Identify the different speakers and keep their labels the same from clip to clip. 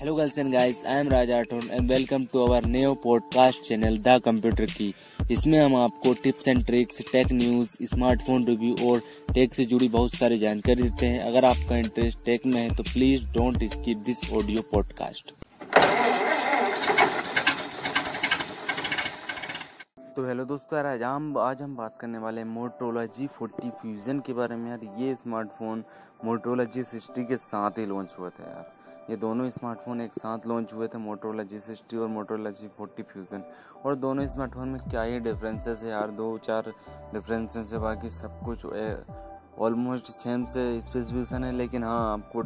Speaker 1: Hello girls and guys, I am Raja and welcome to our new podcast channel the computer की इसमें हम आपको tips and tricks tech news smartphone review और tech से जुड़ी बहुत सारी जानकारी देते हैं। अगर आपका इंटरेस्ट टेक में है तो please don't skip this audio podcast तो हेलो दोस्तों यार आज हम आज हम बात करने वाले हैं मोटरोला जी फोर्टी फ्यूजन के बारे में। यार ये स्मार्टफ़ोन मोटरोला जी सिक्सटी के साथ ही लॉन्च हुआ था यार। ये दोनों स्मार्टफ़ोन एक साथ लॉन्च हुए थे मोटोरोला जी सिक्सटी और मोटोरोला जी फोर्टी फ्यूजन और दोनों स्मार्टफ़ोन में क्या ही डिफरेंसेस है यार दो चार डिफरेंसेस है, बाकी सब कुछ ऑलमोस्ट सेम से स्पेसिफिकेशन है, लेकिन हाँ आपको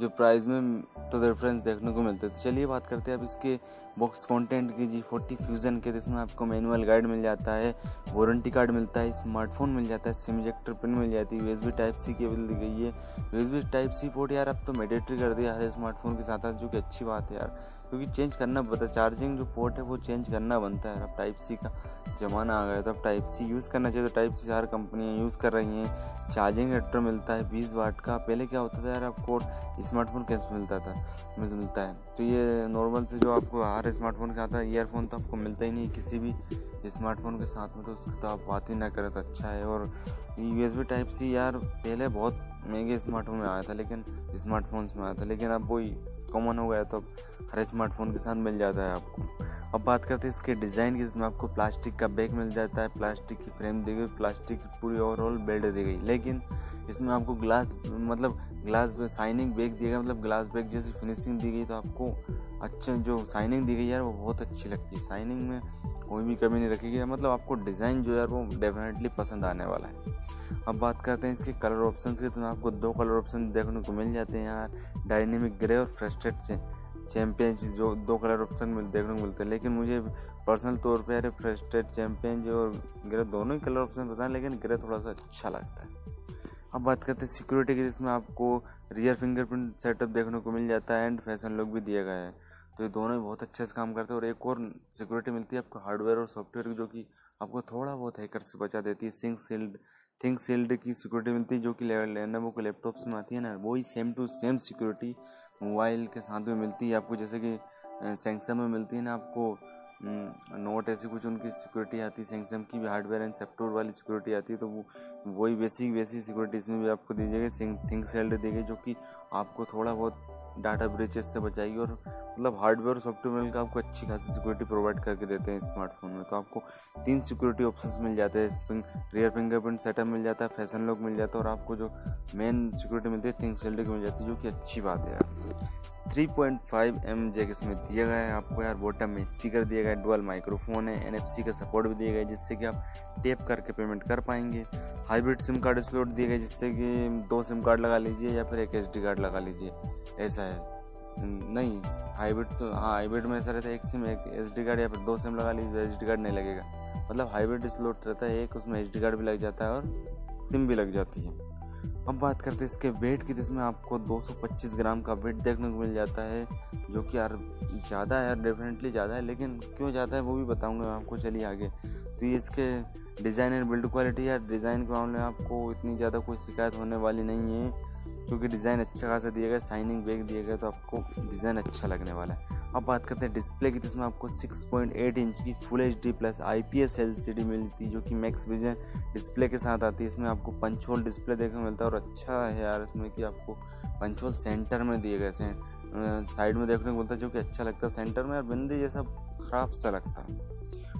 Speaker 1: जो प्राइस में तो डिफरेंस देखने को मिलते तो चलिए बात करते हैं अब इसके बॉक्स कंटेंट की। जी फोर्टी फ्यूज़न के जिसमें आपको मैनुअल गाइड मिल जाता है वारंटी कार्ड मिलता है स्मार्टफ़ोन मिल जाता है सिम इजेक्टर पिन मिल जाती है यूएसबी टाइप सी केबल दी गई है। यूएसबी टाइप सी पोर्ट यार, अब तो मेडेटरी कर दिया हर स्मार्टफ़ोन के साथ जो कि अच्छी बात है यार। क्योंकि चेंज करना पड़ता है। चार्जिंग जो पोर्ट है, वो चेंज करना बनता है। अब टाइप सी का ज़माना आ गया तो अब टाइप सी यूज़ करना चाहिए। तो टाइप सी हर कंपनियाँ यूज़ कर रही हैं। चार्जिंग एडप्टर मिलता है, बीस वाट का। पहले क्या होता था यार आपको स्मार्टफ़ोन कैसे मिलता था, मिलता है। तो ये नॉर्मल से जो आपको हर स्मार्टफ़ोन के है ईयरफोन तो आपको मिलता ही नहीं किसी भी स्मार्टफ़ोन के साथ में। तो उसकी तो आप बात ही ना करें तो अच्छा है। और यू टाइप सी यार, पहले बहुत महँगे स्मार्टफ़ोन में आया था, लेकिन स्मार्टफोन्स में आया था। लेकिन अब वही कॉमन हो गया तो हर स्मार्टफ़ोन के साथ मिल जाता है आपको। अब बात करते हैं इसके डिज़ाइन की, जिसमें आपको प्लास्टिक का बैग मिल जाता है प्लास्टिक की फ्रेम दी गई प्लास्टिक की पूरी ओवरऑल बेल्ट दी गई। लेकिन इसमें आपको ग्लास मतलब ग्लास साइनिंग बैग दिया गया मतलब ग्लास बैग जैसी फिनिशिंग दी गई तो आपको अच्छा जो साइनिंग दी गई यार, वो बहुत अच्छी लगती है। साइनिंग में कोई भी कमी नहीं रखी गई मतलब आपको डिज़ाइन जो है वो डेफिनेटली पसंद आने वाला है। अब बात करते हैं इसके कलर ऑप्शन की तो आपको दो कलर ऑप्शन देखने को मिल जाते हैं यार। डायनेमिक ग्रे और फ्रस्टेड चैम्पियन जो दो कलर ऑप्शन में देखने को मिलते हैं। लेकिन मुझे पर्सनल तौर पे यार फ्रस्टेड चैम्पियन और ग्रे, दोनों ही कलर ऑप्शन पता है, लेकिन ग्रे थोड़ा सा अच्छा लगता है। अब बात करते हैं सिक्योरिटी की, जिसमें आपको रियर फिंगरप्रिंट सेटअप देखने को मिल जाता है एंड फ़ैशन लुक भी दिया गया है। तो ये दोनों ही बहुत अच्छे से काम करते हैं और एक और सिक्योरिटी मिलती है आपको हार्डवेयर और सॉफ्टवेयर की, जो कि आपको थोड़ा बहुत हैकर से बचा देती है। सिंग सील्ड थिंक सील्ड की सिक्योरिटी मिलती है, जो कि लेनोवो के लैपटॉप्स में आती है ना, वही same to same security mobile के साथ में मिलती है। आपको जैसे कि सैमसंग में मिलती है ना, आपको नोट ऐसी कुछ उनकी सिक्योरिटी आती है सैमसंग की भी हार्डवेयर एंड सॉफ्टवेयर वाली सिक्योरिटी आती है तो वो, वही बेसिक बेसिक सिक्योरिटी इसमें भी आपको दी जाएगी। थिंक सेल्ड दी गई जो कि आपको थोड़ा बहुत डाटा ब्रेचेस से बचाएगी और मतलब हार्डवेयर और सॉफ्टवेयर का आपको अच्छी खासी सिक्योरिटी प्रोवाइड करके देते हैं स्मार्टफ़ोन में। तो आपको तीन सिक्योरिटी ऑप्शन मिल जाते हैं रियर फिंगरप्रिंट सेटअप मिल जाता है फ़ैशन लॉक मिल जाता है और आपको जो मेन सिक्योरिटी मिलती है थिंक सेल्ड की मिल जाती है, जो कि अच्छी बात है यार 3.5 एम जैक इसमें दिया गया है आपको यार बॉटम में स्पीकर दिया गया है डुअल माइक्रोफोन है एन का सपोर्ट भी दिया गया है जिससे कि आप टेप करके पेमेंट कर पाएँगे। हाइब्रिड सिम कार्ड स्लॉट दिया गया, जिससे कि दो सिम कार्ड लगा लीजिए या फिर एक एच कार्ड लगा लीजिए। ऐसा है। नहीं हाइब्रिड तो हाँ हाइब्रिड में ऐसा रहता है, एक सिम एक एच कार्ड या फिर दो सिम लगा लीजिए एच कार्ड नहीं लगेगा। मतलब हाइब्रिड स्लॉट रहता है, एक उसमें एच कार्ड भी लग जाता है और सिम भी लग जाती है। अब बात करते हैं इसके वेट की, जिसमें आपको 225 ग्राम का वेट देखने को मिल जाता है, जो कि यार ज़्यादा है यार डेफिनेटली ज़्यादा है, लेकिन क्यों ज़्यादा है वो भी बताऊँगा आपको, चलिए आगे। तो ये इसके डिज़ाइन एंड बिल्ड क्वालिटी या डिज़ाइन के मामले में आपको इतनी ज़्यादा कोई शिकायत होने वाली नहीं है, क्योंकि डिज़ाइन अच्छा खासा दिया गया शाइनिंग बैग दिया गया तो आपको डिज़ाइन अच्छा लगने वाला है। अब बात करते हैं डिस्प्ले की तो इसमें आपको 6.8 इंच की full H D plus I P S L C D मिलती है, जो कि मैक्स विजन डिस्प्ले के साथ आती है। इसमें आपको पंचोल डिस्प्ले देखने को मिलता है, और अच्छा है यार इसमें कि आपको पंचोल सेंटर में दिए गए साइड में देखने को मिलता है, जो कि अच्छा लगता है। सेंटर में यार बिंदी जैसा ख़राब सा लगता है।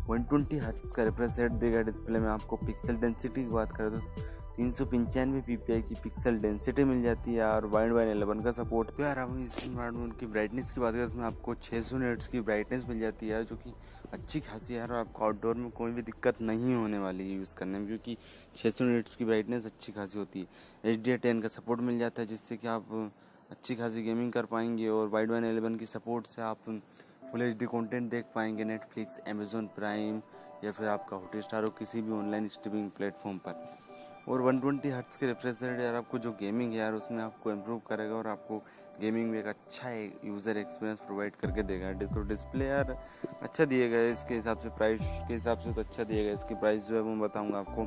Speaker 1: वन ट्वेंटी हर्ट्स का रिफ्रेश रेट देगा डिस्प्ले में। आपको पिक्सल डेंसिटी की बात करें तो तीन सौ पंचानवे पी पी आई की पिक्सल डेंसिटी मिल जाती है और वाइड वाइन एलेवन का सपोर्ट तो यार अब इस स्मार्टफ़ोन की ब्राइटनेस की बात करें, उसमें आपको छः सौ नेट्स की ब्राइटनेस मिल जाती है, जो कि अच्छी खासी है। और आपको आउटडोर में कोई भी दिक्कत नहीं होने वाली है यूज़ करने में, क्योंकि छः सौ नेट्स की ब्राइटनेस अच्छी खासी होती है। एच डी टेन का सपोर्ट मिल जाता है, जिससे कि आप अच्छी खासी गेमिंग कर पाएँगे और वाइड वाइन एलेवन की सपोर्ट से आप फुल एच डी कॉन्टेंट देख पाएँगे नेटफ्लिक्स अमेजोन प्राइम या फिर आपका हॉट स्टार हो किसी भी ऑनलाइन स्ट्रीमिंग प्लेटफॉर्म पर। और 120 ट्वेंटी हर्ट्स के रिफ्रेश रेट यार आपको जो गेमिंग है यार, उसमें आपको इम्प्रूव करेगा और आपको गेमिंग में एक अच्छा एक यूज़र एक्सपीरियंस प्रोवाइड करके देगा। तो डिस्प्ले यार अच्छा दिए गए, इसके हिसाब से प्राइस के हिसाब से तो अच्छा दिए गए। इसकी प्राइस जो है वो मैं बताऊँगा आपको।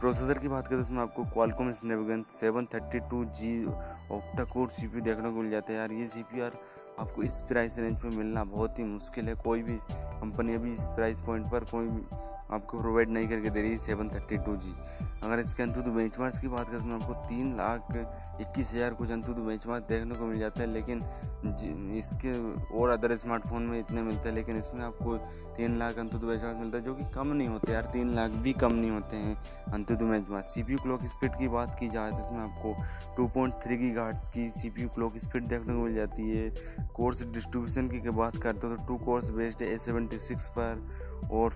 Speaker 1: प्रोसेसर की बात करें तो उसमें आपको Qualcomm Snapdragon seven thirty two G octa core C P देखने को मिल जाता है यार। ये सी पी यार आपको इस प्राइस रेंज में मिलना बहुत ही मुश्किल है। कोई भी कंपनी अभी इस प्राइस पॉइंट पर कोई भी आपको प्रोवाइड नहीं करके दे रही है सेवन थर्टी टू जी अगर इसके अंतु तो बेंचमार्क्स की बात करें तो आपको तीन लाख इक्कीस हज़ार कुछ अंतु तो बेंचमार्क देखने को मिल जाता है, लेकिन इसके और अदर स्मार्टफ़ोन में इतने मिलते हैं, लेकिन इसमें आपको तीन लाख अंतु तो बेंचमार्क मिलता है, जो कि कम नहीं होते यार, तीन लाख भी कम नहीं होते हैं AnTuTu benchmark C P U clock speed की बात की जाए तो इसमें आपको टू पॉइंट थ्री की गार्ड्स की C P U clock speed देखने को मिल जाती है। कोर्स डिस्ट्रीब्यूशन की बात करते हो तो टू कोर्स बेस्ड है ए सेवेंटी सिक्स पर और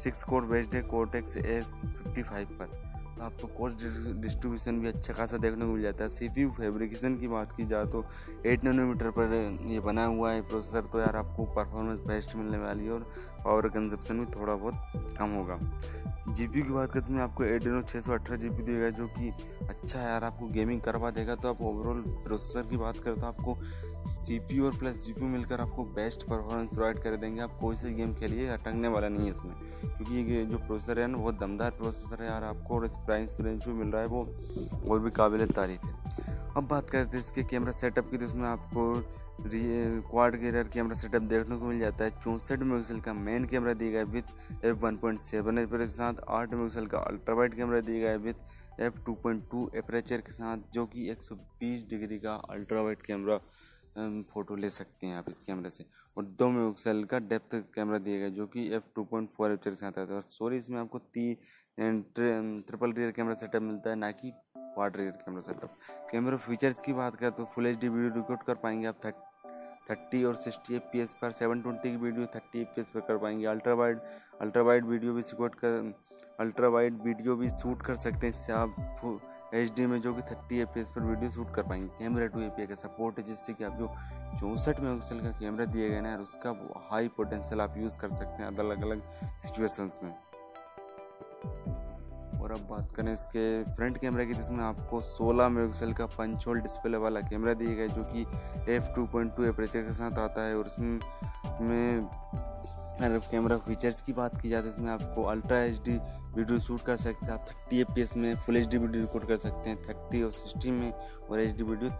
Speaker 1: सिक्स कोर बेस्ड है कोटेक्स ए फिफ्टी फाइव पर। आपको कोर्स डिस्ट्रीब्यूशन भी अच्छा खासा देखने को मिल जाता है। सी पी फैब्रिकेशन की बात की जाए तो एट नैनोमीटर पर ये बना हुआ है प्रोसेसर तो यार आपको परफॉर्मेंस बेस्ट मिलने वाली है और पावर कंजप्शन भी थोड़ा बहुत कम होगा। जी की बात करते हैं, आपको एडिनो छः सौ अठारह जी देगा, जो कि अच्छा है यार, आपको गेमिंग करवा देगा। तो आप ओवरऑल प्रोसेसर की बात करें तो आपको सी पी और प्लस जी मिलकर आपको बेस्ट परफॉर्मेंस प्रोवाइड कर देंगे। आप कोई सा गेम खेलिए, अटकने वाला नहीं है इसमें। क्योंकि ये जो प्रोसेसर है ना, बहुत दमदार प्रोसेसर है यार आपको, और इस प्राइस रेंज में मिल रहा है वो, और भी काबिल तारीफ़ है। अब बात करते हैं इसके कैमरा सेटअप की तो इसमें आपको क्वाड गेयर कैमरा सेटअप देखने को मिल जाता है। चौंसठ मेगापिक्सल का मेन कैमरा दिया गया है with F one point seven aperture के साथ, आठ मेगापिक्सल का अल्ट्रा वाइड कैमरा दिया गया है with F two point two aperture के साथ, जो कि एक सौ बीस डिग्री का अल्ट्रा वाइड कैमरा फ़ोटो ले सकते हैं आप इस कैमरे से। और दो मेगापिक्सल का डेप्थ कैमरा दिया गया, जो कि एफ़ टू पॉइंट फोर के साथ आता है। और सॉरी इसमें आपको तीन ट्रिपल रियर कैमरा सेटअप मिलता है, ना कि quad rear camera setup camera features की बात करें तो फुल एचडी वीडियो रिकॉर्ड कर पाएँगे आप थर्ट थर्टी और सिक्सटी एफ़ पी एस पर सेवन ट्वेंटी की video thirty F P S पर कर पाएँगे। Ultra wide ultra wide video भी रिकॉर्ड कर अल्ट्रा वाइड वीडियो भी शूट कर सकते हैं, इससे आप एच डी में जो कि थर्टी एफ़ पर वीडियो शूट कर पाएँगे। कैमरा टू ए का सपोर्ट है, जिससे कि आप जो चौंसठ मेगापिक्सल का कैमरा दिया गया ना उसका हाई पोटेंशियल आप यूज़ कर सकते हैं अलग अलग सिचुएशंस में। और अब बात करें इसके फ्रंट कैमरे की, जिसमें आपको 16 मेगापिक्सल का पंच होल डिस्प्ले वाला कैमरा दिया गया जो कि F two point two aperture के साथ आता है, और इसमें में अगर कैमरा फीचर्स की बात की जाए तो इसमें आपको ultra H D video shoot कर सकते हैं, आप थर्टी एफ़ में full H D video record कर सकते हैं, थर्टी और सिक्सटी में, और H D video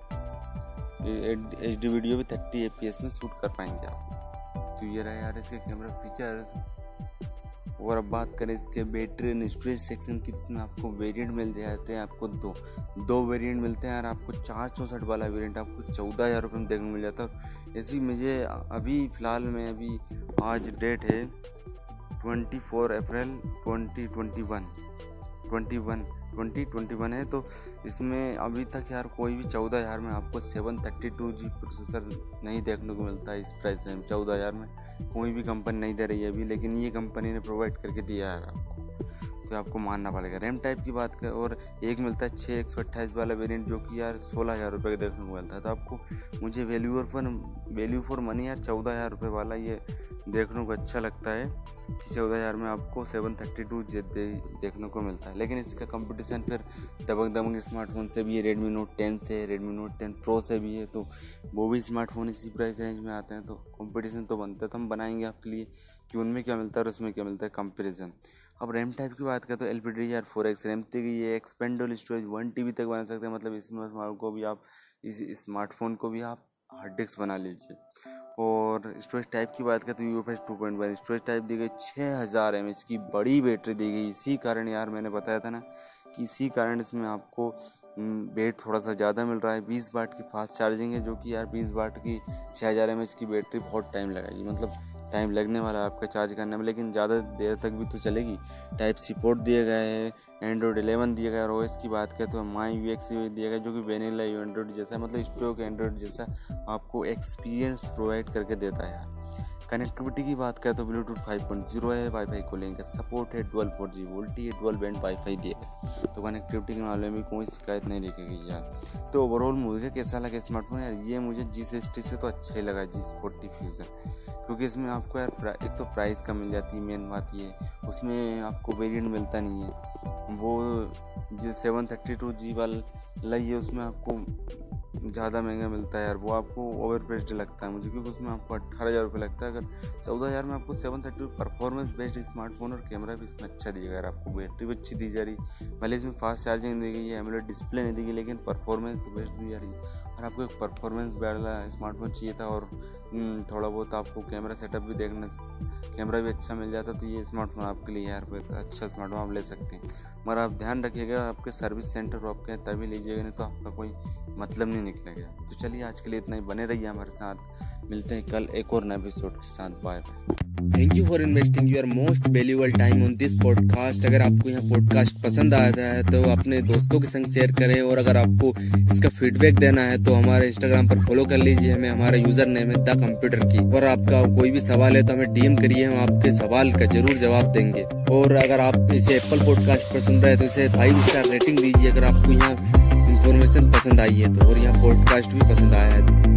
Speaker 1: H D video भी थर्टी एफ़ में शूट कर पाएँगे आप। तो ये रहा यार इसके कैमरा फीचर्स और अब बात करें इसके बैटरी एंड स्टोरेज सेक्शन की, जिसमें आपको वेरिएंट मिल जाते हैं, आपको दो दो वेरिएंट मिलते हैं, और आपको चार चौंसठ वाला वेरिएंट आपको चौदह हज़ार रुपये में देखने मिल जाता है। ऐसी मुझे अभी फ़िलहाल में अभी आज डेट है twenty four April twenty twenty one. Twenty one, twenty twenty one है तो इसमें अभी तक यार कोई भी चौदह हज़ार में आपको seven thirty two G processor नहीं देखने को मिलता है इस प्राइस में। चौदह हज़ार में कोई भी कंपनी नहीं दे रही है अभी, लेकिन ये कंपनी ने प्रोवाइड करके दिया है आपको। तो आपको मानना पड़ेगा। रैम टाइप की बात करें और एक मिलता है छः, एक सौ अट्ठाईस वाला वेरियंट जो कि यार सोलह हज़ार रुपये का देखने को मिलता है। तो आपको मुझे value for value for money यार चौदह हज़ार रुपये वाला ये देखने को अच्छा लगता है कि चौदह हज़ार में आपको सेवन थर्टी टू देखने को मिलता है। लेकिन इसका कंपटीशन फिर दबंग दबंग स्मार्टफ़ोन से भी है रेडमी नोट टेन से रेडमी नोट टेन प्रो से भी है तो वो भी स्मार्टफ़ोन इसी प्राइस रेंज में आते हैं। तो कंपटीशन तो बनता है तो हम बनाएँगे आपके लिए कि उनमें क्या मिलता है और उसमें क्या मिलता है कंपेरिजन अब रैम टाइप की बात करें तो L P D R four X RAM तक ये expandable storage one T B तक बना सकते हैं। मतलब इस स्मार्ट को भी आप, इस स्मार्टफ़ोन को भी आप हार्ड डिस्क बना लीजिए। और स्टोरेज टाइप की बात करें तो U F S two point one storage type दी गई छः हज़ार एम एच की बड़ी बैटरी दी गई। इसी कारण यार मैंने बताया था ना कि इसी कारण इसमें आपको वेट थोड़ा सा ज़्यादा मिल रहा है। बीस वाट की फास्ट चार्जिंग है, जो कि यार बीस वाट की छः हज़ार एम एच की बैटरी बहुत टाइम लगाएगी। मतलब टाइम लगने वाला है आपका चार्ज करने में, लेकिन ज़्यादा देर तक भी तो चलेगी। टाइप सी पोर्ट दिए गए हैं एंड्रॉयड एलेवन दिया गया और ओएस की बात करें तो माई यू एक्स दिया गया जो कि वेनिला एंड्रॉयड जैसा मतलब स्टोक एंड्रॉयड जैसा आपको एक्सपीरियंस प्रोवाइड करके देता है कनेक्टिविटी की बात करें तो ब्लूटूथ 5.0 है वाईफाई को का सपोर्ट है ट्वेल्व फोर जी वोल्टी है ट्वेल्व बैंड वाईफाई दिया है। तो कनेक्टिविटी के मामले में कोई शिकायत नहीं दिखेगी यार। तो ओवरऑल मुझे कैसा लगा स्मार्टफ़ोन यार? ये मुझे जी से तो अच्छा ही लगा जी फोर्टी फ्यूज़न क्योंकि इसमें आपको यार एक तो प्राइस कम मिल जाती है मेन बात ये उसमें आपको वेरिएंट मिलता नहीं है। वो जो सेवन थर्टी टू जी वाला ये उसमें आपको ज़्यादा महँगा मिलता है यार, वो आपको ओवर प्रेस्ड लगता है मुझे, क्योंकि उसमें आपको अट्ठारह हज़ार रुपये लगता है। अगर चौदह हज़ार में आपको seven thirty performance based smartphone और कैमरा भी इसमें अच्छा दिया गया आपको बैटरी भी अच्छी दी जा रही है। भले इसमें फास्ट चार्जिंग दी गई है एमोलेड डिस्प्ले नहीं दी गई, लेकिन परफॉर्मेंस तो बेस्ट दी जा रही है। और आपको एक परफॉर्मेंस वाला स्मार्टफ़ोन चाहिए था और थोड़ा बहुत आपको कैमरा सेटअप भी देखना कैमरा भी अच्छा मिल जाता तो ये स्मार्टफ़ोन आपके लिए यार अच्छा स्मार्टफ़ोन आप ले सकते हैं। मगर आप ध्यान रखिएगा, आपके सर्विस सेंटर पर आपके तभी लीजिएगा, नहीं तो आपका कोई मतलब नहीं निकलेगा। तो चलिए, आज के लिए इतना ही। बने रहिए हमारे साथ। मिलते हैं कल एक और नए एपिसोड के साथ। Bye bye thank you for investing your most valuable time on this podcast अगर आपको यहाँ पॉडकास्ट पसंद आता है तो अपने दोस्तों के संग शेयर करें। और अगर आपको इसका फीडबैक देना है तो हमारे इंस्टाग्राम पर फॉलो कर लीजिए। हमें, हमारा यूज़र नेम है द कंप्यूटर की। और आपका कोई भी सवाल है तो हमें डीएम करिए, हम आपके सवाल का ज़रूर जवाब देंगे। और अगर आप इसे एप्पल पॉडकास्ट पर सुन रहे हैं तो इसे फाइव स्टार रेटिंग दीजिए, अगर आपको यहाँ इन्फॉर्मेशन पसंद आई है तो। और यहाँ पॉडकास्ट भी पसंद आया है।